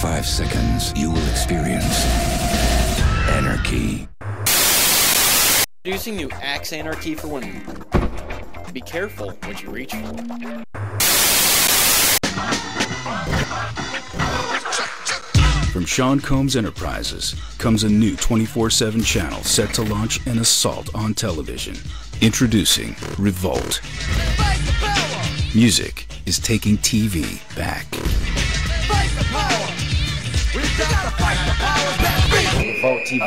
five seconds, you will experience anarchy. Introducing new Axe Anarchy for women. Be careful what you reach for. From Sean Combs Enterprises comes a new 24 7 channel set to launch an assault on television. Introducing Revolt. Music is taking TV back. Revolt TV.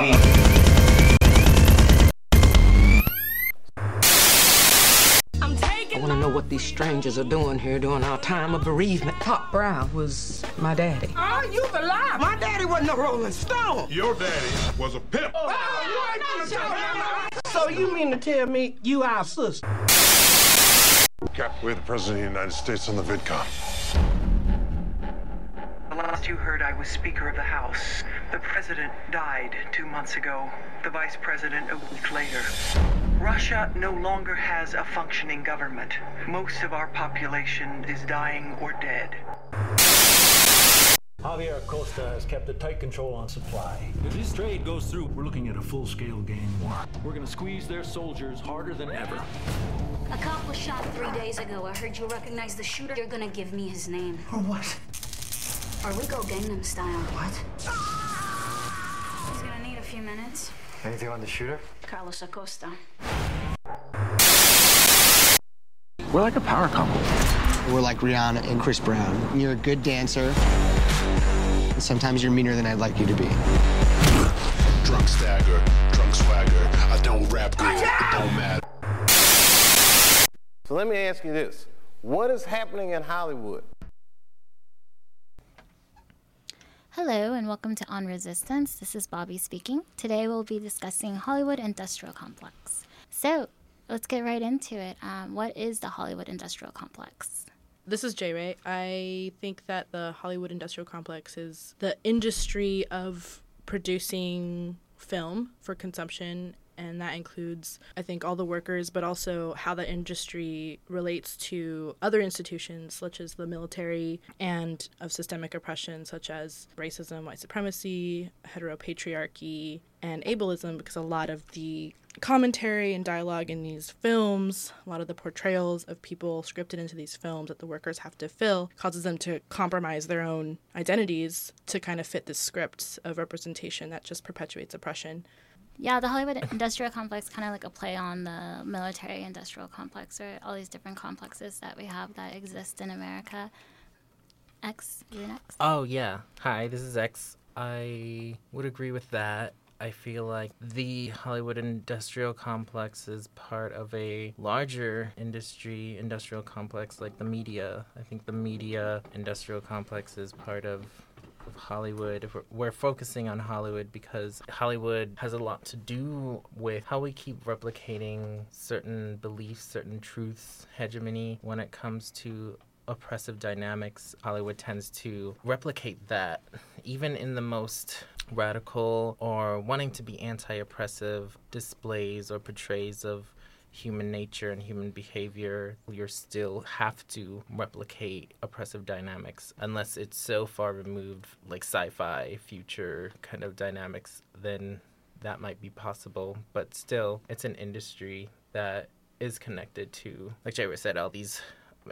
I want to know what these strangers are doing here during our time of bereavement. Pop Brown was my daddy. Oh, you the lie. My daddy wasn't a Rolling Stone. Your daddy was a pimp. Oh, so you mean to tell me you our sister? Cap, we're the president of the United States on the VidCon. The last you heard, I was Speaker of the House. The President died two months ago, the Vice President a week later. Russia no longer has a functioning government. Most of our population is dying or dead. Javier Acosta has kept a tight control on supply. If this trade goes through, we're looking at a full-scale gang war. We're gonna squeeze their soldiers harder than ever. A cop was shot three days ago. I heard you recognize the shooter. You're gonna give me his name. Or what? Or we go Gangnam style. What? He's gonna need a few minutes. Anything on the shooter? Carlos Acosta. We're like a power couple. We're like Rihanna and Chris Brown. You're a good dancer. Sometimes you're meaner than I'd like you to be. Drunk stagger, drunk swagger. I don't rap good, it don't matter. So let me ask you this What is happening in Hollywood? Hello and welcome to On Resistance. This is Bobby speaking. Today we'll be discussing Hollywood Industrial Complex. So let's get right into it. Um, what is the Hollywood Industrial Complex? This is J Ray. I think that the Hollywood Industrial Complex is the industry of producing film for consumption and that includes i think all the workers but also how that industry relates to other institutions such as the military and of systemic oppression such as racism white supremacy heteropatriarchy and ableism because a lot of the commentary and dialogue in these films a lot of the portrayals of people scripted into these films that the workers have to fill causes them to compromise their own identities to kind of fit this script of representation that just perpetuates oppression yeah, the Hollywood Industrial Complex kind of like a play on the military industrial complex or all these different complexes that we have that exist in America. X, you're next. Oh, yeah. Hi, this is X. I would agree with that. I feel like the Hollywood industrial complex is part of a larger industry, industrial complex like the media. I think the media industrial complex is part of of Hollywood. We're, we're, focusing on Hollywood because Hollywood has a lot to do with how we keep replicating certain beliefs, certain truths, hegemony when it comes to oppressive dynamics. Hollywood tends to replicate that, even in the most radical or wanting to be anti oppressive displays or portrays of human nature and human behavior, you still have to replicate oppressive dynamics unless it's so far removed, like sci fi, future kind of dynamics, then that might be possible. But still, it's an industry that is connected to, like J Ray said, all these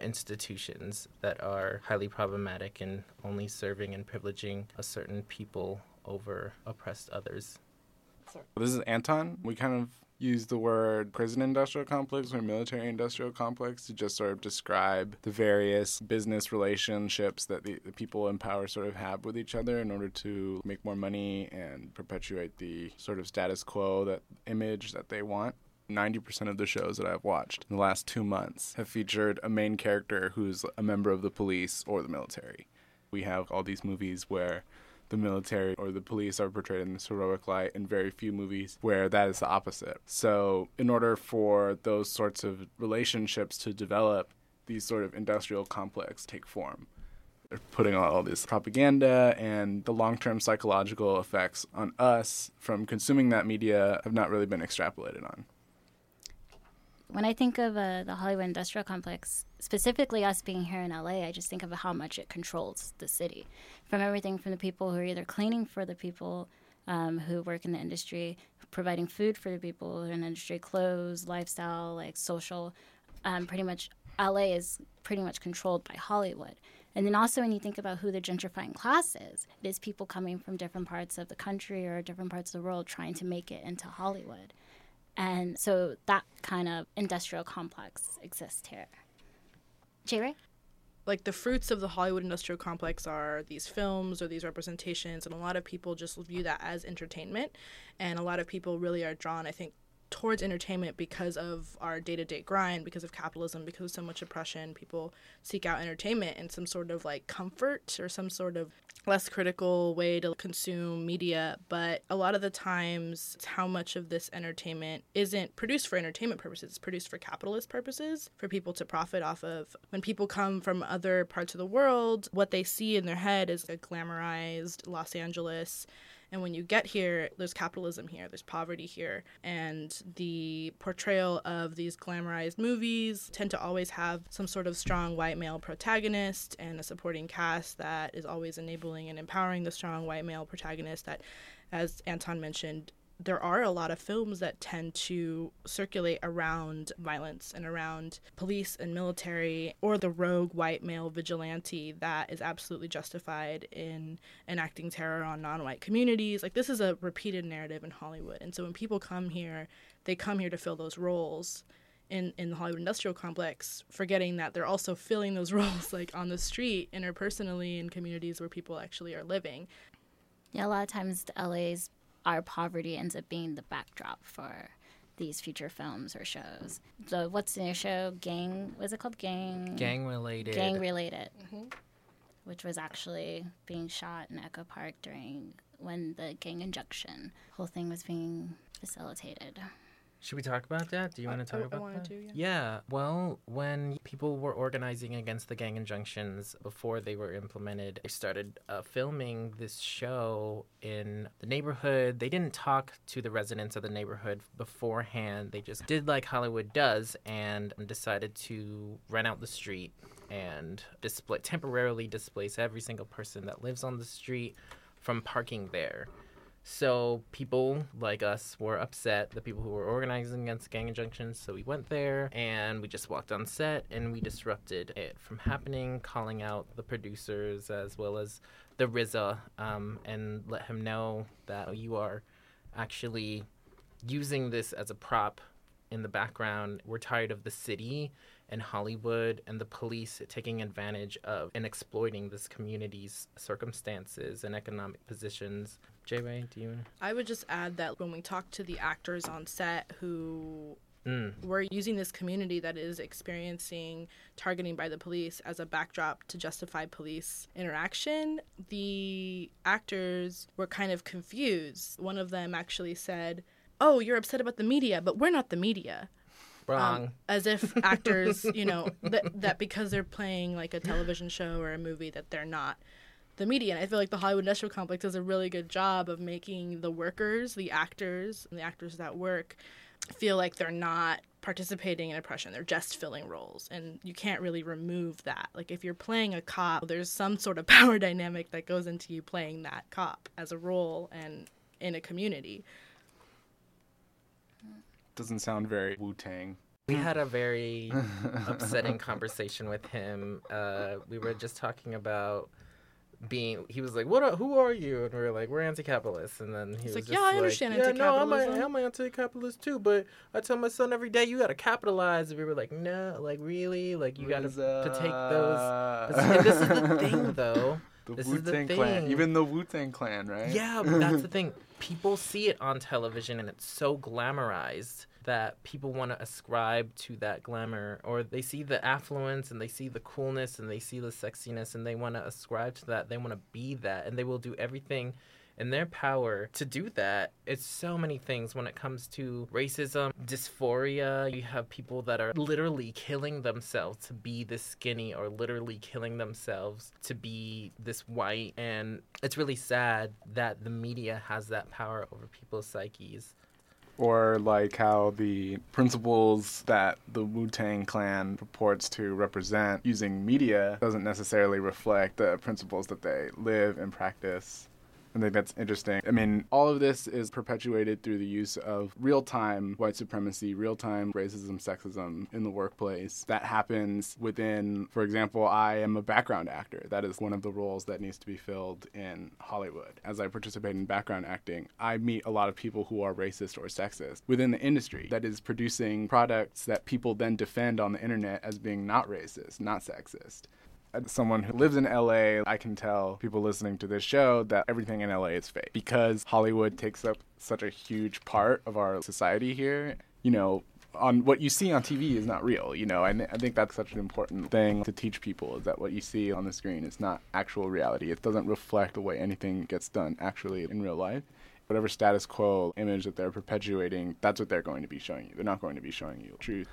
institutions that are highly problematic and only serving and privileging a certain people over oppressed others. This is Anton. We kind of use the word prison industrial complex or military industrial complex to just sort of describe the various business relationships that the, the, people in power sort of have with each other in order to make more money and perpetuate the sort of status quo that image that they want. 90% of the shows that I've watched in the last two months have featured a main character who's a member of the police or the military. We have all these movies where the military or the police are portrayed in this heroic light and very few movies where that is the opposite. So, in order for those sorts of relationships to develop, these sort of industrial complex take form. They're putting on all this propaganda and the long term psychological effects on us from consuming that media have not really been extrapolated on. When I think of uh, the Hollywood industrial complex, specifically us being here in LA, I just think of how much it controls the city. From everything from the people who are either cleaning for the people um, who work in the industry, providing food for the people in the industry, clothes, lifestyle, like social. Um, pretty much, LA is pretty much controlled by Hollywood. And then also, when you think about who the gentrifying class is, it is people coming from different parts of the country or different parts of the world trying to make it into Hollywood. And so that kind of industrial complex exists here. J Ray? like the fruits of the Hollywood industrial complex are these films or these representations, and a lot of people just view that as entertainment. And a lot of people really are drawn, I think, towards entertainment because of our day to day grind, because of capitalism, because of so much oppression. People seek out entertainment and some sort of like comfort or some sort of less critical way to consume media. But a lot of the times, how much of this entertainment isn't produced for entertainment purposes, it's produced for capitalist purposes, for people to profit off of. When people come from other parts of the world, what they see in their head is a glamorized Los Angeles and when you get here, there's capitalism here, there's poverty here. And the portrayal of these glamorized movies tend to always have some sort of strong white male protagonist and a supporting cast that is always enabling and empowering the strong white male protagonist that, as Anton mentioned, there are a lot of films that tend to circulate around violence and around police and military or the rogue white male vigilante that is absolutely justified in enacting terror on non-white communities like this is a repeated narrative in hollywood and so when people come here they come here to fill those roles in, in the Hollywood industrial complex, forgetting that they're also filling those roles like on the street, interpersonally in communities where people actually are living. Yeah, a lot of times LA's our poverty ends up being the backdrop for these future films or shows. So what's the new show? Gang was it called? Gang Gang related. Gang related. Mm-hmm. Which was actually being shot in Echo Park during when the gang injunction whole thing was being facilitated. Should we talk about that? Do you want to talk I, about I that? To, yeah. yeah. Well, when people were organizing against the gang injunctions before they were implemented, they started uh, filming this show in the neighborhood. They didn't talk to the residents of the neighborhood beforehand. They just did like Hollywood does and decided to rent out the street and display temporarily displace every single person that lives on the street from parking there. So people like us were upset, the people who were organizing against gang injunctions. So we went there and we just walked on set and we disrupted it from happening, calling out the producers as well as the RZA um, and let him know that you are actually using this as a prop in the background. We're tired of the city and Hollywood and the police taking advantage of and exploiting this community's circumstances and economic positions. Do you? I would just add that when we talk to the actors on set who Mm. We're using this community that is experiencing targeting by the police as a backdrop to justify police interaction. The actors were kind of confused. One of them actually said, Oh, you're upset about the media, but we're not the media. Wrong. Um, as if actors, you know, that, that because they're playing like a television show or a movie, that they're not the media. And I feel like the Hollywood Industrial Complex does a really good job of making the workers, the actors, and the actors that work feel like they're not participating in oppression. They're just filling roles. And you can't really remove that. Like if you're playing a cop, there's some sort of power dynamic that goes into you playing that cop as a role and in a community. Doesn't sound very Wu Tang. We had a very upsetting conversation with him. Uh, we were just talking about being he was like what are, who are you? And we were like we're anti-capitalists. And then he He's was like yeah i understand yeah no i'm, a, I'm an anti-capitalist too but i tell my son every day you gotta capitalize. And we were like no like really? Like you gotta to take those this is the thing though. The this Wu-Tang clan. Even the wu-tang clan right? Yeah that's the thing. People see it on television and it's so glamorized that people want to ascribe to that glamour or they see the affluence and they see the coolness and they see the sexiness and they want to ascribe to that they want to be that and they will do everything in their power to do that. It's so many things when it comes to racism, dysphoria. You have people that are literally killing themselves to be this skinny or literally killing themselves to be this white. And it's really sad that the media has that power over people's psyches. Or like how the principles that the Wu Tang Clan purports to represent using media doesn't necessarily reflect the principles that they live and practice. I think that's interesting. I mean, all of this is perpetuated through the use of real time white supremacy, real time racism, sexism in the workplace. That happens within, for example, I am a background actor. That is one of the roles that needs to be filled in Hollywood. As I participate in background acting, I meet a lot of people who are racist or sexist within the industry that is producing products that people then defend on the internet as being not racist, not sexist someone who lives in LA, I can tell people listening to this show that everything in LA is fake because Hollywood takes up such a huge part of our society here. You know, on what you see on TV is not real. You know, I, I think that's such an important thing to teach people is that what you see on the screen is not actual reality. It doesn't reflect the way anything gets done actually in real life. Whatever status quo image that they're perpetuating, that's what they're going to be showing you. They're not going to be showing you truth.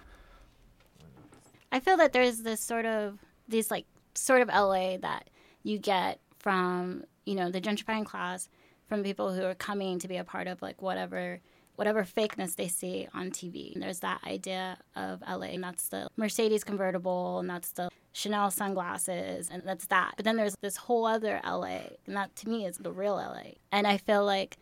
I feel that there's this sort of these like sort of LA that you get from you know the gentrifying class from people who are coming to be a part of like whatever whatever fakeness they see on TV. And there's that idea of LA, and that's the Mercedes convertible, and that's the Chanel sunglasses, and that's that. But then there's this whole other LA, and that to me is the real LA. And I feel like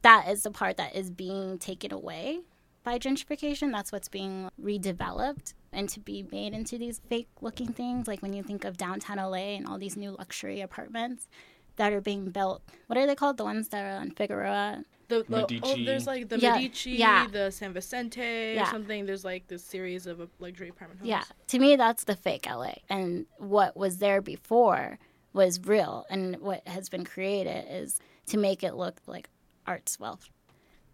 that is the part that is being taken away by gentrification. That's what's being redeveloped and to be made into these fake looking things. Like when you think of downtown LA and all these new luxury apartments that are being built. What are they called? The ones that are on Figueroa? The, the oh, there's like the yeah. Medici, yeah. the Da Vinci, yeah. or something. There's like this series of uh, luxury apartment homes. Yeah, to me, that's the fake LA, and what was there before was real, and what has been created is to make it look like art's wealth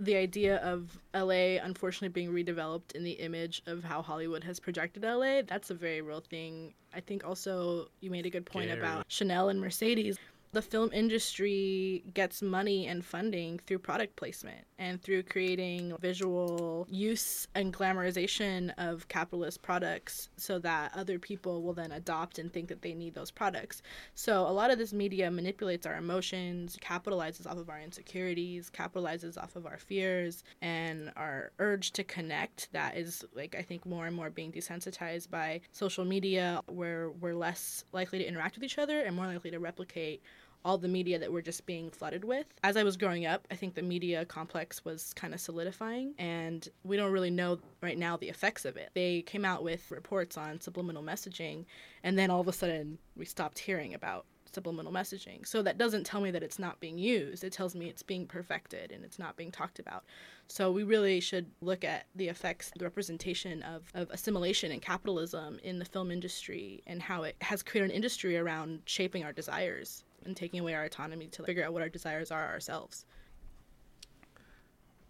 the idea of LA unfortunately being redeveloped in the image of how Hollywood has projected LA, that's a very real thing. I think also you made a good point Gary. about Chanel and Mercedes the film industry gets money and funding through product placement and through creating visual use and glamorization of capitalist products so that other people will then adopt and think that they need those products. So a lot of this media manipulates our emotions, capitalizes off of our insecurities, capitalizes off of our fears and our urge to connect that is like I think more and more being desensitized by social media where we're less likely to interact with each other and more likely to replicate all the media that we're just being flooded with. As I was growing up, I think the media complex was kind of solidifying, and we don't really know right now the effects of it. They came out with reports on subliminal messaging, and then all of a sudden we stopped hearing about subliminal messaging. So that doesn't tell me that it's not being used. It tells me it's being perfected and it's not being talked about. So we really should look at the effects, the representation of, of assimilation and capitalism in the film industry and how it has created an industry around shaping our desires and taking away our autonomy to figure out what our desires are ourselves.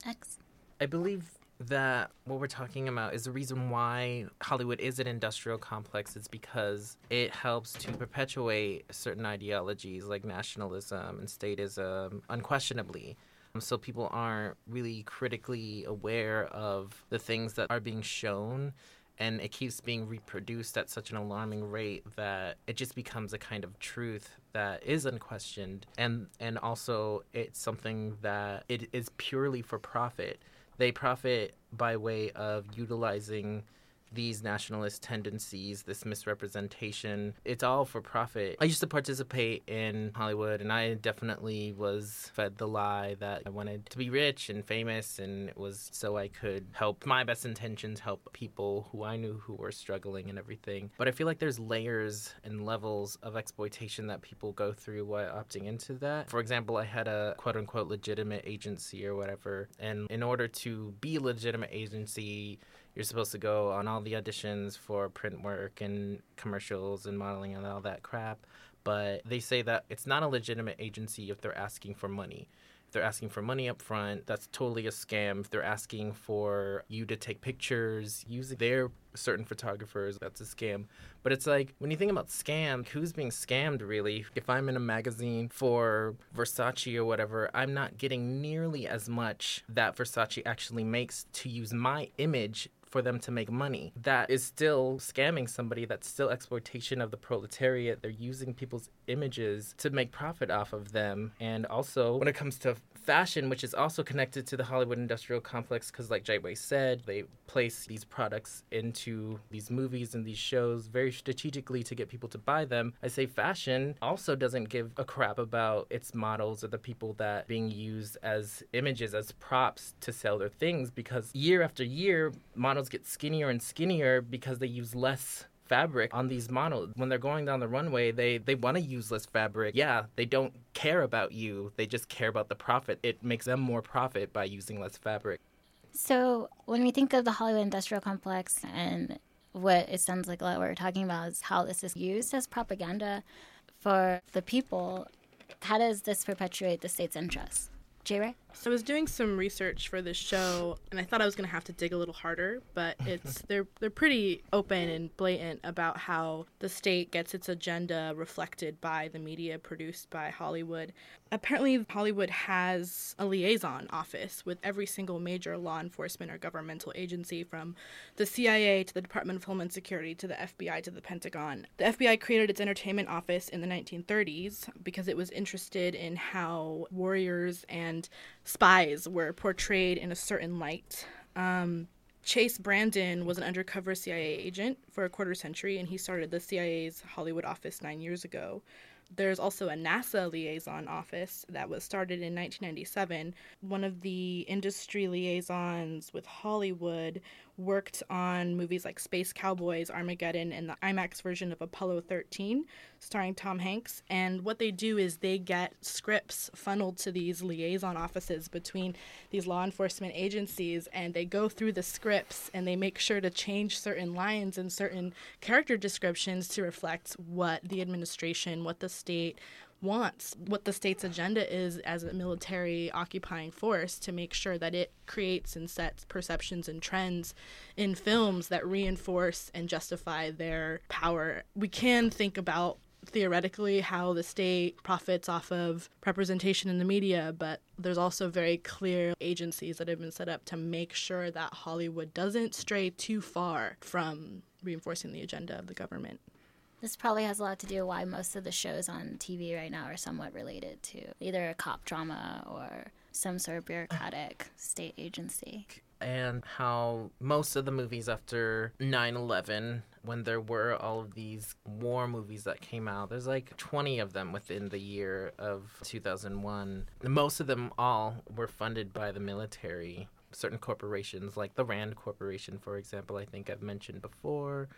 X. I believe that what we're talking about is the reason why Hollywood is an industrial complex. It's because it helps to perpetuate certain ideologies like nationalism and statism unquestionably. So people aren't really critically aware of the things that are being shown and it keeps being reproduced at such an alarming rate that it just becomes a kind of truth that is unquestioned. And and also it's something that it is purely for profit. They profit by way of utilizing these nationalist tendencies, this misrepresentation. It's all for profit. I used to participate in Hollywood, and I definitely was fed the lie that I wanted to be rich and famous, and it was so I could help my best intentions help people who I knew who were struggling and everything. But I feel like there's layers and levels of exploitation that people go through while opting into that. For example, I had a quote unquote legitimate agency or whatever, and in order to be a legitimate agency, you're supposed to go on all the auditions for print work and commercials and modeling and all that crap. But they say that it's not a legitimate agency if they're asking for money. If they're asking for money up front, that's totally a scam. If they're asking for you to take pictures using their certain photographers, that's a scam. But it's like when you think about scam, who's being scammed really? If I'm in a magazine for Versace or whatever, I'm not getting nearly as much that Versace actually makes to use my image for them to make money. That is still scamming somebody. That's still exploitation of the proletariat. They're using people's images to make profit off of them. And also, when it comes to fashion, which is also connected to the Hollywood industrial complex, because, like Jai said, they place these products into these movies and these shows very strategically to get people to buy them. I say fashion also doesn't give a crap about its models or the people that being used as images, as props to sell their things, because year after year, models get skinnier and skinnier because they use less fabric on these models. When they're going down the runway, they they want to use less fabric. Yeah, they don't care about you. They just care about the profit. It makes them more profit by using less fabric. So when we think of the Hollywood industrial complex and what it sounds like what we're talking about is how this is used as propaganda for the people, how does this perpetuate the state's interests? J Ray? So I was doing some research for this show, and I thought I was going to have to dig a little harder, but it's they're they're pretty open and blatant about how the state gets its agenda reflected by the media produced by Hollywood. Apparently, Hollywood has a liaison office with every single major law enforcement or governmental agency, from the CIA to the Department of Homeland Security to the FBI to the Pentagon. The FBI created its entertainment office in the 1930s because it was interested in how warriors and spies were portrayed in a certain light. Um, Chase Brandon was an undercover CIA agent for a quarter century, and he started the CIA's Hollywood office nine years ago. There's also a NASA liaison office that was started in 1997. One of the industry liaisons with Hollywood worked on movies like Space Cowboys, Armageddon, and the IMAX version of Apollo 13, starring Tom Hanks. And what they do is they get scripts funneled to these liaison offices between these law enforcement agencies, and they go through the scripts and they make sure to change certain lines and certain character descriptions to reflect what the administration, what the state, wants, what the state's agenda is as a military occupying force to make sure that it creates and sets perceptions and trends in films that reinforce and justify their power. We can think about theoretically how the state profits off of representation in the media, but there's also very clear agencies that have been set up to make sure that Hollywood doesn't stray too far from reinforcing the agenda of the government. This probably has a lot to do with why most of the shows on TV right now are somewhat related to either a cop drama or some sort of bureaucratic state agency. And how most of the movies after 9 11, when there were all of these war movies that came out, there's like 20 of them within the year of 2001. Most of them all were funded by the military. Certain corporations, like the RAND Corporation, for example, I think I've mentioned before,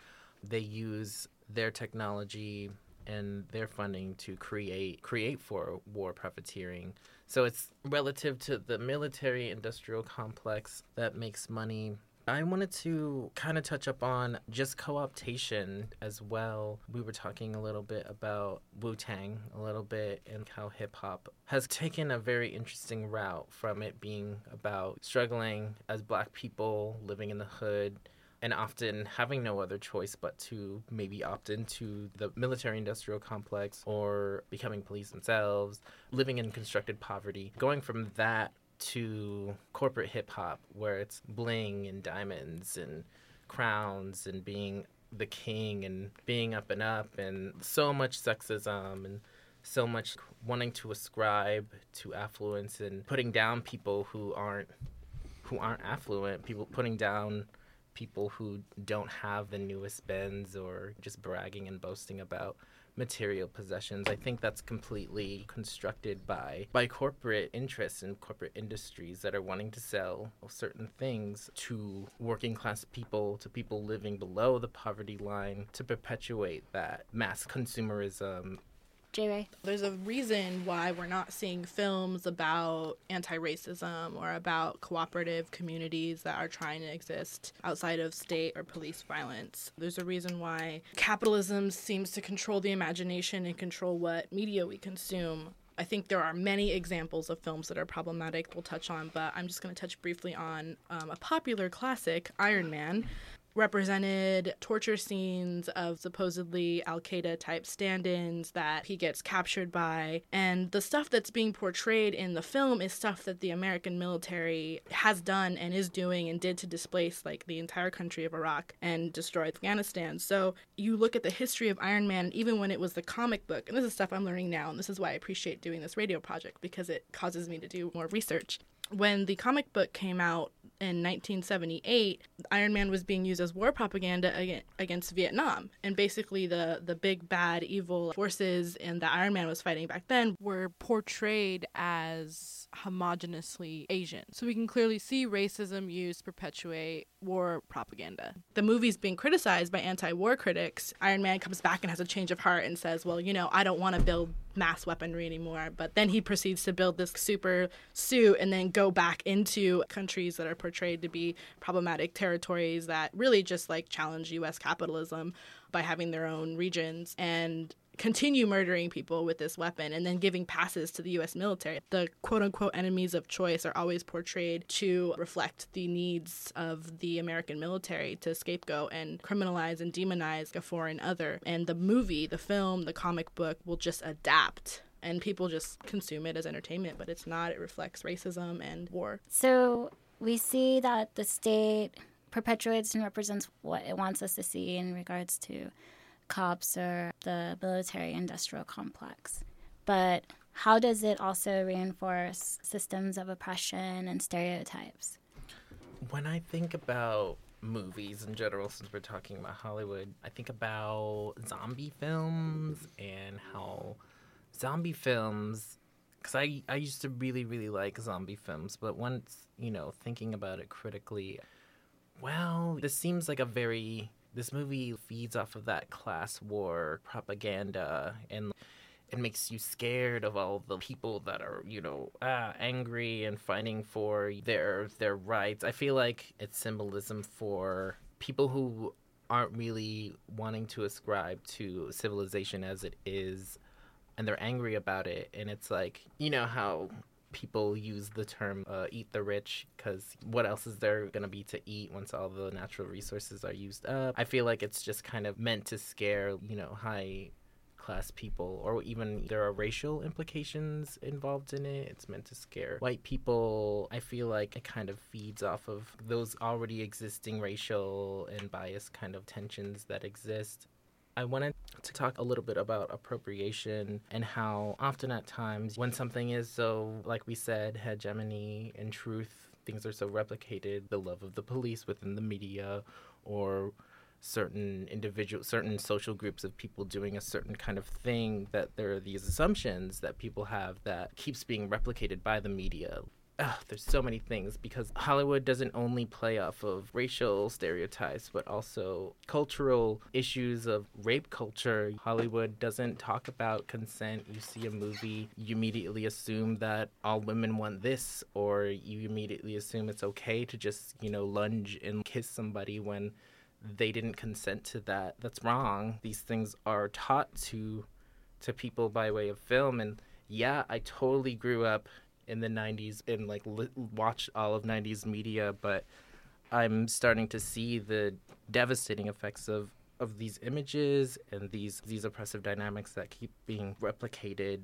they use their technology and their funding to create create for war profiteering. So it's relative to the military industrial complex that makes money. I wanted to kind of touch up on just co optation as well. We were talking a little bit about Wu Tang, a little bit, and how hip hop has taken a very interesting route from it being about struggling as black people living in the hood and often having no other choice but to maybe opt into the military industrial complex or becoming police themselves, living in constructed poverty. Going from that to corporate hip hop, where it's bling and diamonds and crowns and being the king and being up and up, and so much sexism and so much wanting to ascribe to affluence and putting down people who aren't who aren't affluent, people putting down people who don't have the newest Benz or just bragging and boasting about material possessions. I think that's completely constructed by by corporate interests and corporate industries that are wanting to sell certain things to working class people, to people living below the poverty line, to perpetuate that mass consumerism There's a reason why we're not seeing films about anti racism or about cooperative communities that are trying to exist outside of state or police violence. There's a reason why capitalism seems to control the imagination and control what media we consume. I think there are many examples of films that are problematic we'll touch on, but I'm just going to touch briefly on um, a popular classic, Iron Man. Represented torture scenes of supposedly Al Qaeda type stand ins that he gets captured by. And the stuff that's being portrayed in the film is stuff that the American military has done and is doing and did to displace like the entire country of Iraq and destroy Afghanistan. So you look at the history of Iron Man, even when it was the comic book, and this is stuff I'm learning now, and this is why I appreciate doing this radio project because it causes me to do more research when the comic book came out in 1978, Iron Man was being used as war propaganda against Vietnam. And basically, the, the big bad evil forces and that Iron Man was fighting back then were portrayed as homogeneously Asian. So we can clearly see racism used to perpetuate war propaganda. The movie's being criticized by anti war critics. Iron Man comes back and has a change of heart and says, Well, you know, I don't want to build mass weaponry anymore. But then he proceeds to build this super suit and then go back into countries that are portrayed to be problematic territories that really just like challenge US capitalism by having their own regions and continue murdering people with this weapon and then giving passes to the US military. The quote unquote enemies of choice are always portrayed to reflect the needs of the American military to scapegoat and criminalize and demonize a foreign other. And the movie, the film, the comic book will just adapt and people just consume it as entertainment, but it's not. It reflects racism and war. So we see that the state perpetuates and represents what it wants us to see in regards to cops or the military industrial complex. But how does it also reinforce systems of oppression and stereotypes? When I think about movies in general, since we're talking about Hollywood, I think about zombie films and how zombie films because I, I used to really really like zombie films but once you know thinking about it critically well this seems like a very this movie feeds off of that class war propaganda and it makes you scared of all the people that are you know ah, angry and fighting for their their rights. I feel like it's symbolism for people who aren't really wanting to ascribe to civilization as it is and they're angry about it. And it's like you know how people use the term uh, eat the rich because what else is there going to be to eat once all the natural resources are used up? I feel like it's just kind of meant to scare, you know, high class people or even there are racial implications involved in it. It's meant to scare white people. I feel like it kind of feeds off of those already existing racial and bias kind of tensions that exist I wanted to talk a little bit about appropriation and how often at times when something is so, like we said, hegemony and truth, things are so replicated, the love of the police within the media or certain individual certain social groups of people doing a certain kind of thing that there are these assumptions that people have that keeps being replicated by the media ugh, there's so many things because Hollywood doesn't only play off of racial stereotypes, but also cultural issues of rape culture. Hollywood doesn't talk about consent. You see a movie, you immediately assume that all women want this, or you immediately assume it's okay to just, you know, lunge and kiss somebody when they didn't consent to that. That's wrong. These things are taught to to people by way of film and yeah, I totally grew up in the 90s and like li- watch all of 90s media but i'm starting to see the devastating effects of of these images and these these oppressive dynamics that keep being replicated.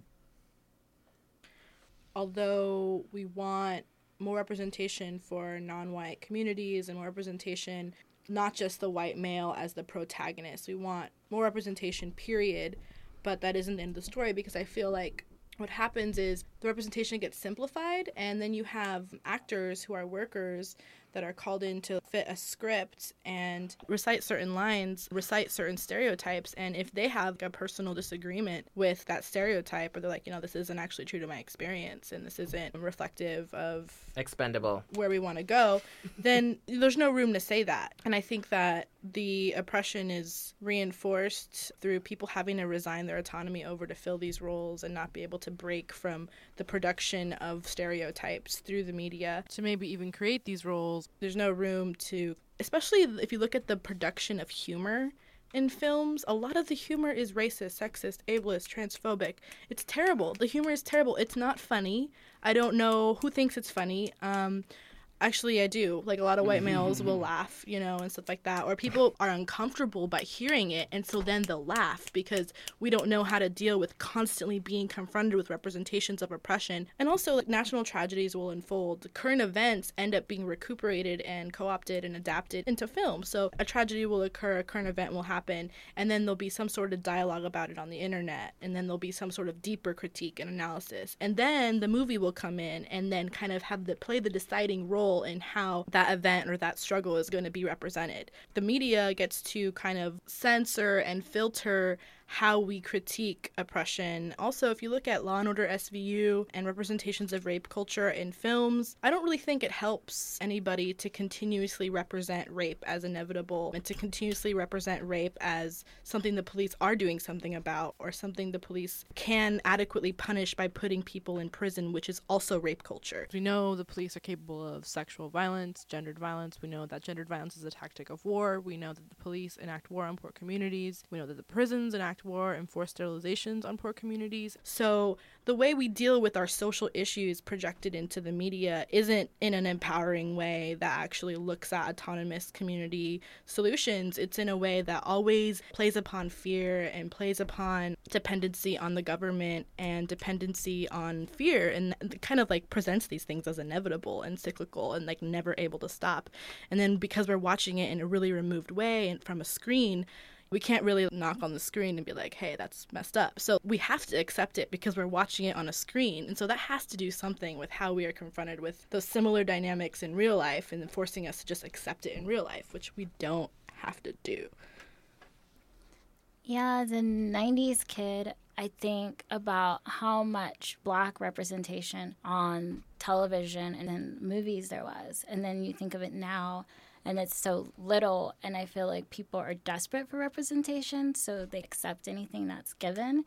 Although we want more representation for non-white communities and more representation not just the white male as the protagonist. We want more representation period but that isn't the end of the story because i feel like what happens is the representation gets simplified and then you have actors who are workers that are called in to fit a script and recite certain lines, recite certain stereotypes. And if they have a personal disagreement with that stereotype, or they're like, you know, this isn't actually true to my experience and this isn't reflective of expendable where we want to go, then there's no room to say that. And I think that the oppression is reinforced through people having to resign their autonomy over to fill these roles and not be able to break from the production of stereotypes through the media to maybe even create these roles. There's no room to, especially if you look at the production of humor in films, a lot of the humor is racist, sexist, ableist, transphobic. It's terrible. The humor is terrible. It's not funny. I don't know who thinks it's funny. Um, Actually, I do. Like a lot of white males will mm-hmm. laugh, you know, and stuff like that. Or people are uncomfortable by hearing it, and so then they'll laugh because we don't know how to deal with constantly being confronted with representations of oppression. And also, like national tragedies will unfold. Current events end up being recuperated and co-opted and adapted into film. So a tragedy will occur, a current event will happen, and then there'll be some sort of dialogue about it on the internet, and then there'll be some sort of deeper critique and analysis, and then the movie will come in and then kind of have the play the deciding role in how that event or that struggle is going to be represented. The media gets to kind of censor and filter how we critique oppression. Also, if you look at Law and Order SVU and representations of rape culture in films, I don't really think it helps anybody to continuously represent rape as inevitable and to continuously represent rape as something the police are doing something about or something the police can adequately punish by putting people in prison, which is also rape culture. We know the police are capable of sexual violence, gendered violence. We know that gendered violence is a tactic of war. We know that the police enact war on poor communities. We know that the prisons enact war and forced sterilizations on poor communities. So the way we deal with our social issues projected into the media isn't in an empowering way that actually looks at autonomous community solutions. It's in a way that always plays upon fear and plays upon dependency on the government and dependency on fear and kind of like presents these things as inevitable and cyclical and like never able to stop. And then because we're watching it in a really removed way and from a screen, we can't really knock on the screen and be like, hey, that's messed up. So we have to accept it because we're watching it on a screen. And so that has to do something with how we are confronted with those similar dynamics in real life and forcing us to just accept it in real life, which we don't have to do. Yeah, a 90s kid, I think about how much black representation on television and in movies there was. And then you think of it now and it's so little and i feel like people are desperate for representation so they accept anything that's given.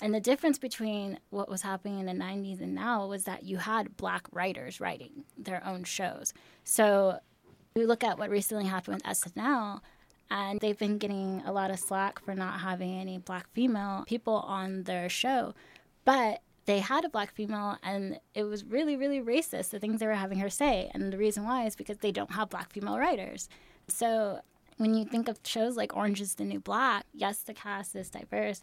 And the difference between what was happening in the 90s and now was that you had black writers writing their own shows. So we look at what recently happened with snl and they've been getting a lot of slack for not having any black female people on their show. But they had a black female and it was really really racist the things they were having her say. And the reason why is because they don't have black female writers. So when you think of shows like orange is the new black yes the cast is diverse.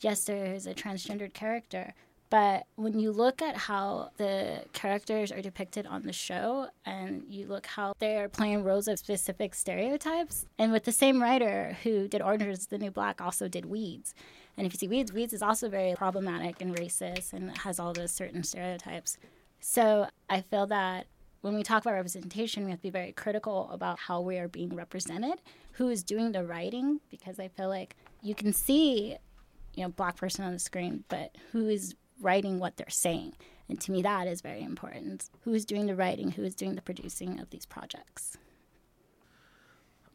Yes there's a transgendered character. But when you look at how the characters are depicted on the show and you look how they're playing roles of specific stereotypes and with the same writer who did orange is the new black also did weeds and if you see Weeds, Weeds is also very problematic and racist and has all those certain stereotypes. So I feel that when we talk about representation, we have to be very critical about how we are being represented, who is doing the writing, because I feel like you can see, you know, black person on the screen, but who is writing what they're saying. And to me, that is very important. Who is doing the writing? Who is doing the producing of these projects?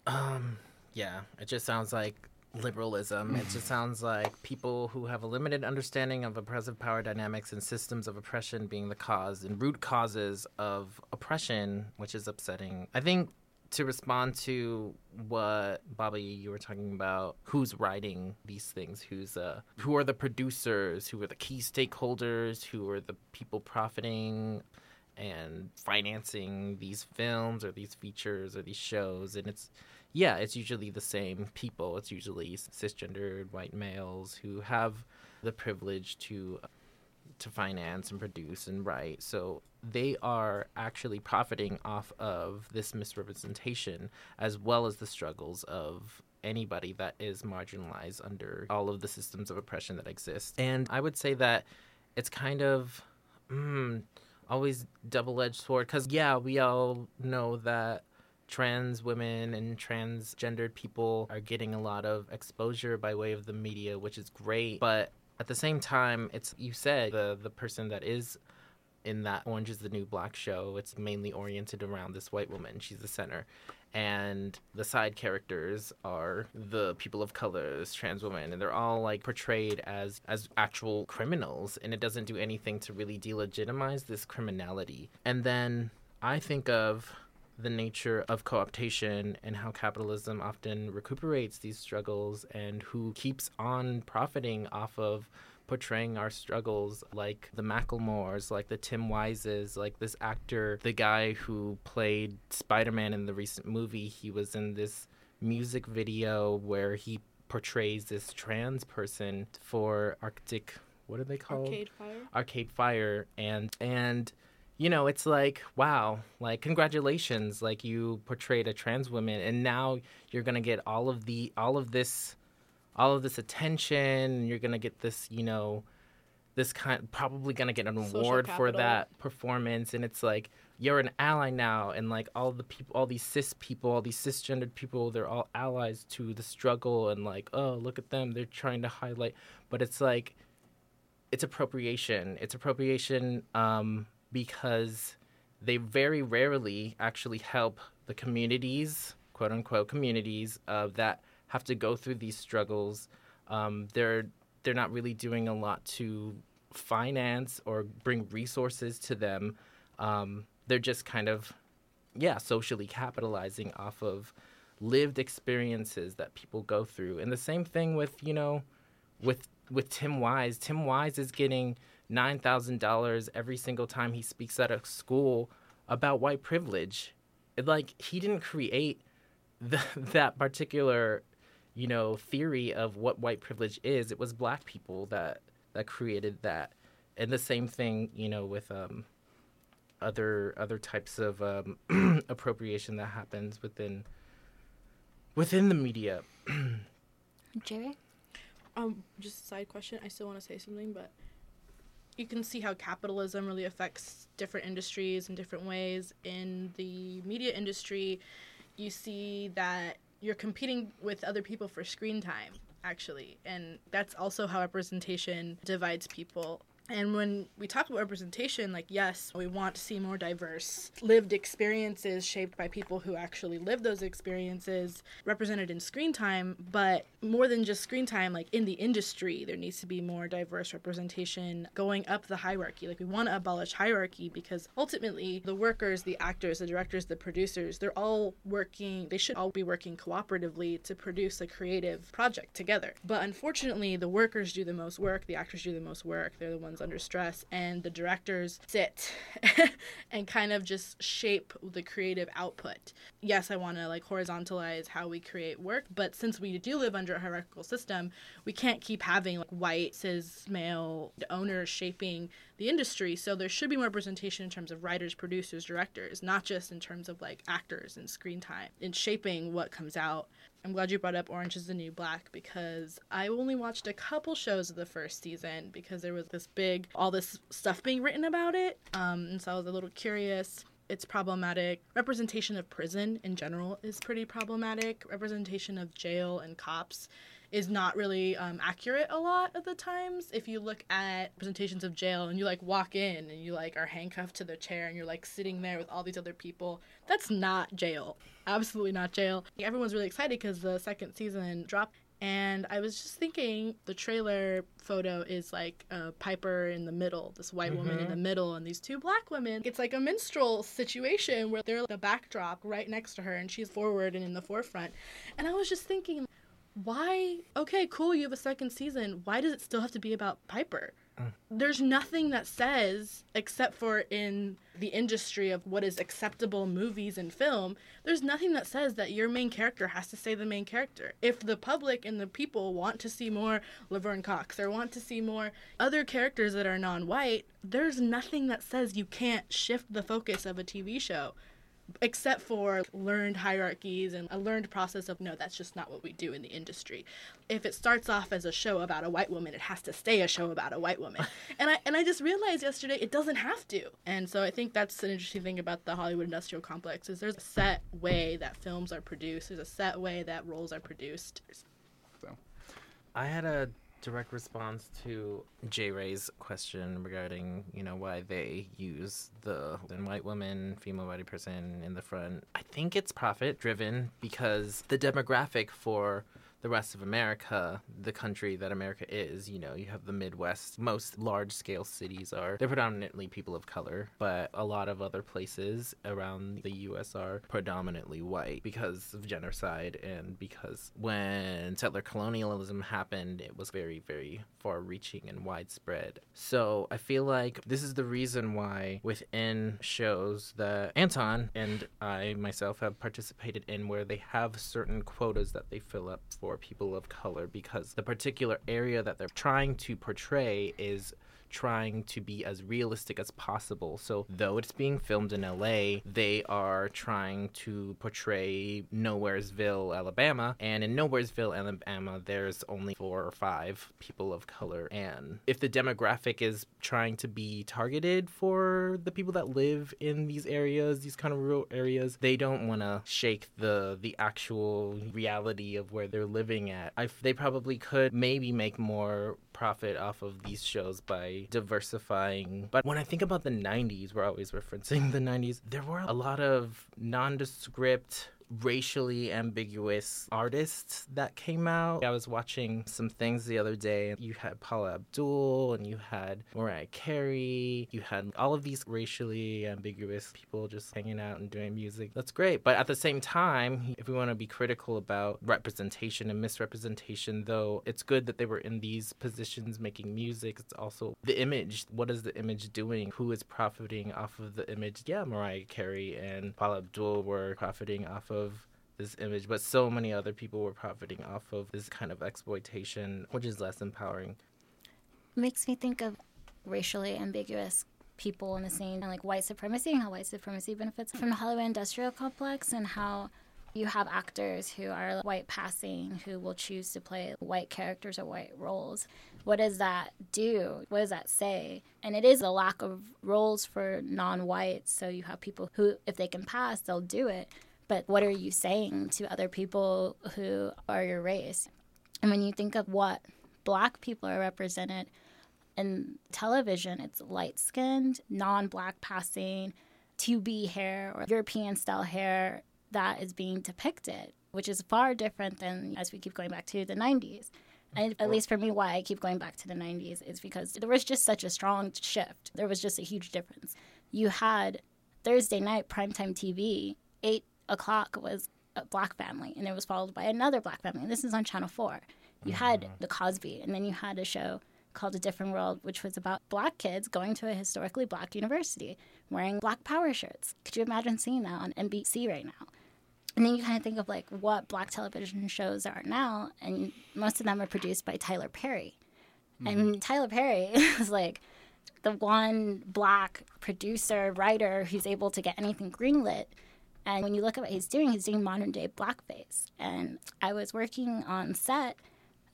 Um, yeah, it just sounds like liberalism. it just sounds like people who have a limited understanding of oppressive power dynamics and systems of oppression being the cause and root causes of oppression, which is upsetting. I think to respond to what Bobby you were talking about, who's writing these things, who's uh, who are the producers, who are the key stakeholders, who are the people profiting and financing these films or these features or these shows, and it's yeah, it's usually the same people. It's usually cisgendered white males who have the privilege to to finance and produce and write. So they are actually profiting off of this misrepresentation as well as the struggles of anybody that is marginalized under all of the systems of oppression that exist. And I would say that it's kind of mm, always double-edged sword cuz yeah, we all know that trans women and transgendered people are getting a lot of exposure by way of the media, which is great. But at the same time, it's you said the the person that is in that Orange is the New Black show, it's mainly oriented around this white woman. She's the center. And the side characters are the people of colors, trans women, and they're all like portrayed as as actual criminals, and it doesn't do anything to really delegitimize this criminality. And then I think of the nature of cooptation and how capitalism often recuperates these struggles and who keeps on profiting off of portraying our struggles, like the Macklemores, like the Tim Wises, like this actor, the guy who played Spider Man in the recent movie. He was in this music video where he portrays this trans person for Arctic. What are they called? Arcade Fire. Arcade Fire, and and you know it's like wow, like congratulations, like you portrayed a trans woman, and now you're gonna get all of the all of this, all of this attention, and you're gonna get this, you know, this kind probably gonna get an Social award for that performance, and it's like you're an ally now, and like all the people, all these cis people, all these cisgendered people, they're all allies to the struggle, and like oh look at them, they're trying to highlight, but it's like it's appropriation. It's appropriation um, because they very rarely actually help the communities, quote unquote communities, uh, that have to go through these struggles. Um, they're they're not really doing a lot to finance or bring resources to them. Um, they're just kind of, yeah, socially capitalizing off of lived experiences that people go through. And the same thing with you know, with with Tim Wise. Tim Wise is getting nine thousand dollars every single time he speaks at a school about white privilege. It, like he didn't create the, that particular, you know, theory of what white privilege is. It was black people that that created that. And the same thing, you know, with um, other other types of um, appropriation that happens within within the media. Jerry? Um, just a side question. I still want to say something, but you can see how capitalism really affects different industries in different ways. In the media industry, you see that you're competing with other people for screen time, actually. And that's also how representation divides people. And when we talk about representation, like, yes, we want to see more diverse lived experiences shaped by people who actually live those experiences represented in screen time. But more than just screen time, like in the industry, there needs to be more diverse representation going up the hierarchy. Like, we want to abolish hierarchy because ultimately the workers, the actors, the directors, the producers, they're all working, they should all be working cooperatively to produce a creative project together. But unfortunately, the workers do the most work, the actors do the most work, they're the ones under stress, and the directors sit and kind of just shape the creative output. Yes, I want to like horizontalize how we create work, but since we do live under a hierarchical system, we can't keep having like white cis male owners shaping the industry. So there should be more representation in terms of writers, producers, directors, not just in terms of like actors and screen time in shaping what comes out. I'm glad you brought up Orange is the New Black because I only watched a couple shows of the first season because there was this big, all this stuff being written about it. Um, and so I was a little curious. It's problematic. Representation of prison in general is pretty problematic. Representation of jail and cops is not really um, accurate a lot of the times. If you look at presentations of jail and you like walk in and you like are handcuffed to the chair and you're like sitting there with all these other people, that's not jail. Absolutely not jail. Everyone's really excited because the second season dropped. And I was just thinking the trailer photo is like uh, Piper in the middle, this white woman in Mhm. the middle, and these two black women. It's like a minstrel situation where they're the backdrop right next to her and she's forward and in the forefront. And I was just thinking, why okay cool you have a second season. Why does it still have to be about piper? Mm. There's nothing that says except for in the industry of what is acceptable movies and film there's nothing that says that your main character has to stay the main character. If the public and the people want to see more laverne cox or want to see more other characters that are non-white there's nothing that says you can't shift the focus of a tv show except for learned hierarchies and a learned process of no that's just not what we do in the industry. If it starts off as a show about a white woman it has to stay a show about a white woman. And i and i just realized yesterday it doesn't have to. And so i think that's an interesting thing about the hollywood industrial complex is there's a set way that films are produced there's a set way that roles are produced. So. I had a direct response to J Ray's question regarding, you know, why they use the then white woman, female body person in the front. I think it's profit driven because the demographic for the rest of America, the country that America is, you know, you have the Midwest. Most large scale cities are, they're predominantly people of color, but a lot of other places around the US are predominantly white because of genocide and because when settler colonialism happened, it was very, very far reaching and widespread. So I feel like this is the reason why within shows that Anton and I myself have participated in where they have certain quotas that they fill up for people of color because the particular area that they're trying to portray is trying to be as realistic as possible. So, though it's being filmed in LA, they are trying to portray Nowheresville, Alabama. And in Nowheresville, Alabama, there's only four or five people of color. And if the demographic is trying to be targeted for the people that live in these areas, these kind of rural areas, they don't want to shake the the actual reality of where they're living at. I, they probably could maybe make more profit off of these shows by diversifying. But when I think about the 90s, we're always referencing the 90s, there were a lot of nondescript racially ambiguous artists that came out. I was watching some things the other day. You had Paula Abdul and you had Mariah Carey. You had all of these racially ambiguous people just hanging out and doing music. That's great. But at the same time, if we want to be critical about representation and misrepresentation, though, it's good that they were in these positions making music. It's also the image. What is the image doing? Who is profiting off of the image? Yeah, Mariah Carey and Paula Abdul were profiting off of of this image, but so many other people were profiting off of this kind of exploitation, which is less empowering. Makes me think of racially ambiguous people in the scene, and like white supremacy and how white supremacy benefits from the Hollywood industrial complex and how you have actors who are white passing who will choose to play white characters or white roles. What does that do? What does that say? And it is a lack of roles for non whites. So you have people who, if they can pass, they'll do it but what are you saying to other people who are your race? And when you think of what black people are represented in television, it's light skinned, non black passing, 2B hair or European style hair that is being depicted, which is far different than as we keep going back to the 90s. And at least for me, why I keep going back to the 90s is because there was just such a strong shift. There was just a huge difference. You had Thursday night primetime TV, eight o'clock was a black family, and it was followed by another black family. And this is on Channel 4. You mm-hmm. had The Cosby, and then you had a show called A Different World, which was about black kids going to a historically black university wearing black power shirts. Could you imagine seeing that on NBC right now? And then you kind of think of like what black television shows are now, and most of them are produced by Tyler Perry. Mm-hmm. And Tyler Perry is like the one black producer, writer who's able to get anything greenlit and when you look at what he's doing, he's doing modern day blackface. And I was working on set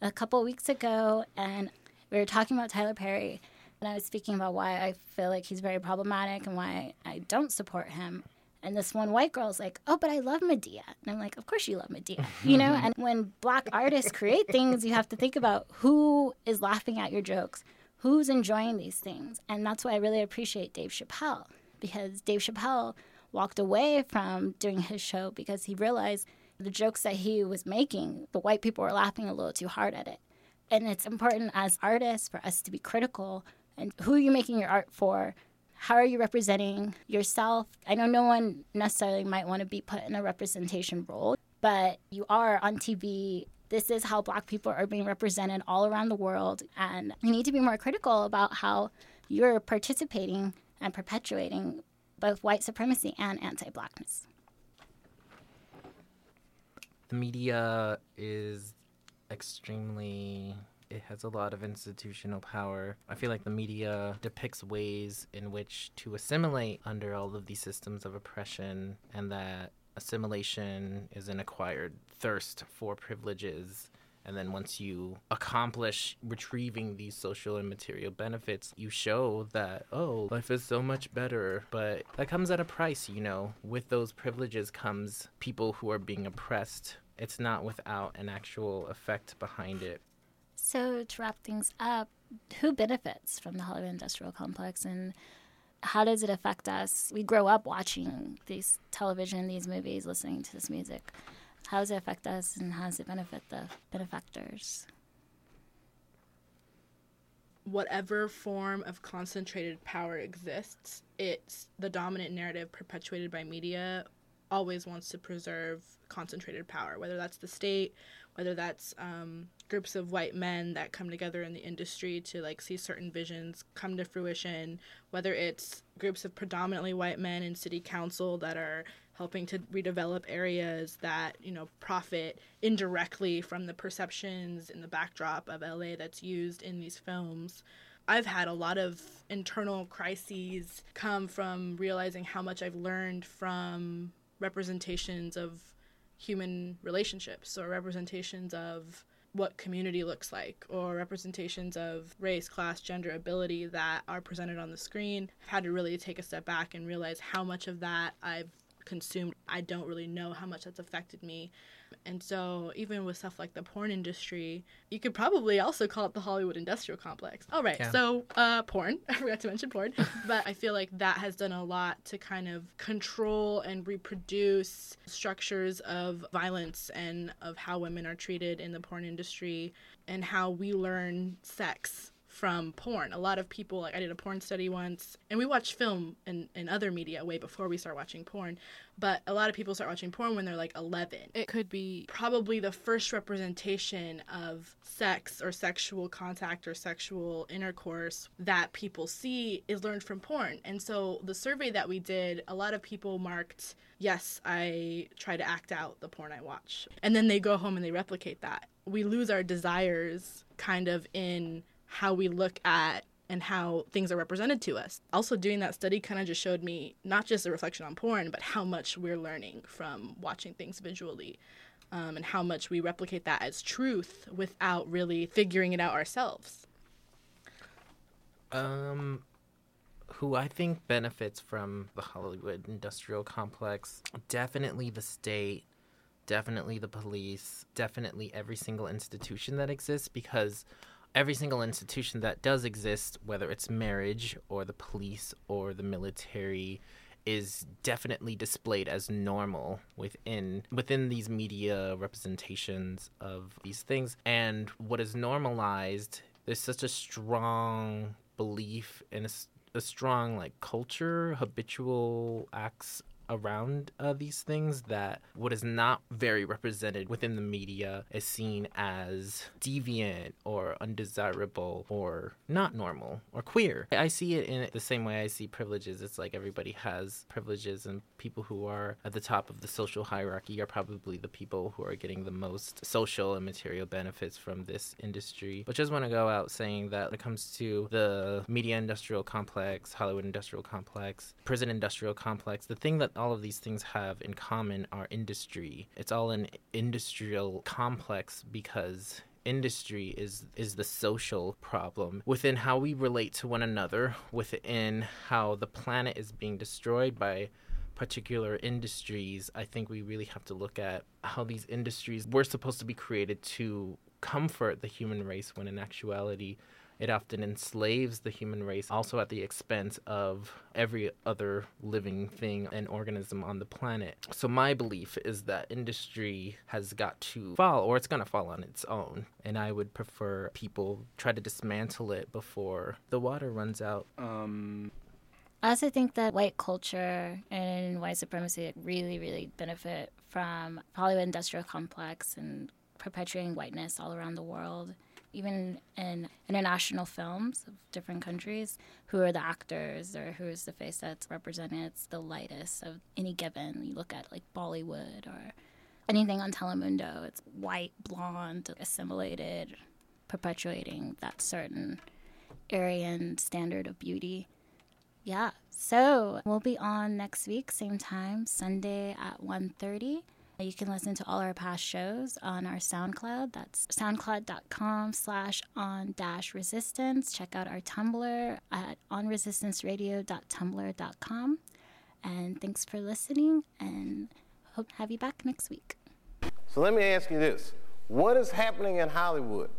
a couple weeks ago, and we were talking about Tyler Perry. And I was speaking about why I feel like he's very problematic and why I don't support him. And this one white girl's like, oh, but I love Madea," And I'm like, of course you love Madea, you know? and when black artists create things, you have to think about who is laughing at your jokes, who's enjoying these things. And that's why I really appreciate Dave Chappelle, because Dave Chappelle walked away from doing his show because he realized the jokes that he was making, the white people were laughing a little too hard at it. And it's important as artists for us to be critical and who are you making your art for? How are you representing yourself? I know no one necessarily might want to be put in a representation role, but you are on TV. This is how black people are being represented all around the world. And you need to be more critical about how you're participating and perpetuating both white supremacy and anti blackness. The media is extremely it has a lot of institutional power. I feel like the media depicts ways in which to assimilate under all of these systems of oppression, and that assimilation is an acquired thirst for privileges and then once you accomplish retrieving these social and material benefits, you show that, oh, life is so much better. But that comes at a price, you know. With those privileges comes people who are being oppressed. It's not without an actual effect behind it. So, to wrap things up, who benefits from the Hollywood industrial complex and how does it affect us? We grow up watching these television, these movies, listening to this music. How does it affect us and how does it benefit the benefactors? Whatever form of concentrated power exists, it's the dominant narrative perpetuated by media always wants to preserve concentrated power, whether that's the state, whether that's um, groups of white men that come together in the industry to like see certain visions come to fruition, whether it's groups of predominantly white men in city council that are helping to redevelop areas that you know profit indirectly from the perceptions and the backdrop of LA that's used in these films. I've had a lot of internal crises come from realizing how much I've learned from representations of human relationships or representations of what community looks like or representations of race, class, gender, ability that are presented on the screen. I've had to really take a step back and realize how much of that I've consumed. I don't really know how much that's affected me. And so, even with stuff like the porn industry, you could probably also call it the Hollywood industrial complex. All right, yeah. so uh, porn. I forgot to mention porn. but I feel like that has done a lot to kind of control and reproduce structures of violence and of how women are treated in the porn industry and how we learn sex from porn. A lot of people, like I did a porn study once, and we watch film and, and other media way before we start watching porn. But a lot of people start watching porn when they're like 11. It could be probably the first representation of sex or sexual contact or sexual intercourse that people see is learned from porn. And so the survey that we did, a lot of people marked, yes, I try to act out the porn I watch. And then they go home and they replicate that. We lose our desires kind of in how we look at and how things are represented to us. Also, doing that study kind of just showed me not just a reflection on porn, but how much we're learning from watching things visually um, and how much we replicate that as truth without really figuring it out ourselves. Um, who I think benefits from the Hollywood industrial complex, definitely the state, definitely the police, definitely every single institution that exists because every single institution that does exist, whether it's marriage or the police or the military, is definitely displayed as normal within within these media representations of these things. And what is normalized, there's such a strong belief and a, a strong like culture, habitual acts around uh, these things that what is not very represented within the media is seen as deviant or undesirable or not normal or queer. I see it in the same way I see privileges. It's like everybody has privileges, and people who are at the top of the social hierarchy are probably the people who are getting the most social and material benefits from this industry. But just want to go out saying that when it comes to the media industrial complex, Hollywood industrial complex, prison industrial complex, the thing that all of these things have in common are industry. It's all an industrial complex because industry is is the social problem within how we relate to one another within how the planet is being destroyed by particular industries i think we really have to look at how these industries were supposed to be created to comfort the human race when in actuality it often enslaves the human race, also at the expense of every other living thing and organism on the planet. So, my belief is that industry has got to fall, or it's going to fall on its own. And I would prefer people try to dismantle it before the water runs out. Um, I also think that white culture and white supremacy really, really benefit from Hollywood industrial complex and perpetuating whiteness all around the world even in international films of different countries, who are the actors or who is the face that's represented, it's the lightest of any given. You look at like Bollywood or anything on Telemundo, it's white, blonde, assimilated, perpetuating that certain Aryan standard of beauty. Yeah. So we'll be on next week, same time, Sunday at 1.30. You can listen to all our past shows on our SoundCloud. That's soundcloud.com slash on dash resistance. Check out our Tumblr at onresistanceradio.tumblr.com. And thanks for listening and hope to have you back next week. So let me ask you this. What is happening in Hollywood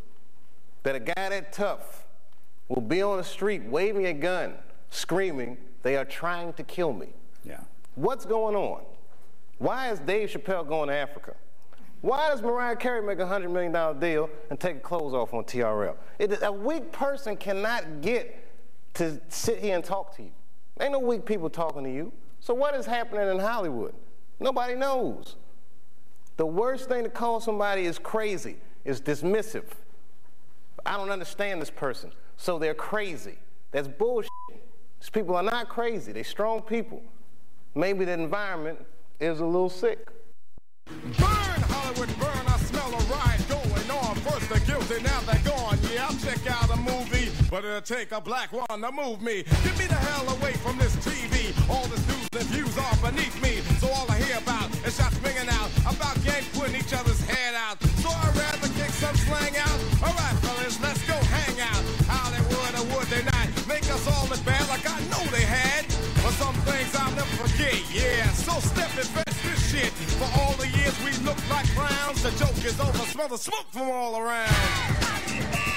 that a guy that tough will be on the street waving a gun, screaming, they are trying to kill me? Yeah. What's going on? Why is Dave Chappelle going to Africa? Why does Mariah Carey make a $100 million deal and take clothes off on TRL? It, a weak person cannot get to sit here and talk to you. Ain't no weak people talking to you. So what is happening in Hollywood? Nobody knows. The worst thing to call somebody is crazy, is dismissive. I don't understand this person, so they're crazy. That's bullshit. These people are not crazy. They're strong people. Maybe the environment is a little sick. Burn, Hollywood, burn. I smell a riot going on. First the guilty, now they're gone. Yeah, I'll check out a movie, but it'll take a black one to move me. Get me the hell away from this TV. All the news and views are beneath me. So all I hear about is shots ringing out about gangs putting each other's head out. So I'd rather kick some slang out. All right, fellas, let's go hang out. Never yeah. So step and this shit. For all the years we looked like clowns, the joke is over. Smell the smoke from all around.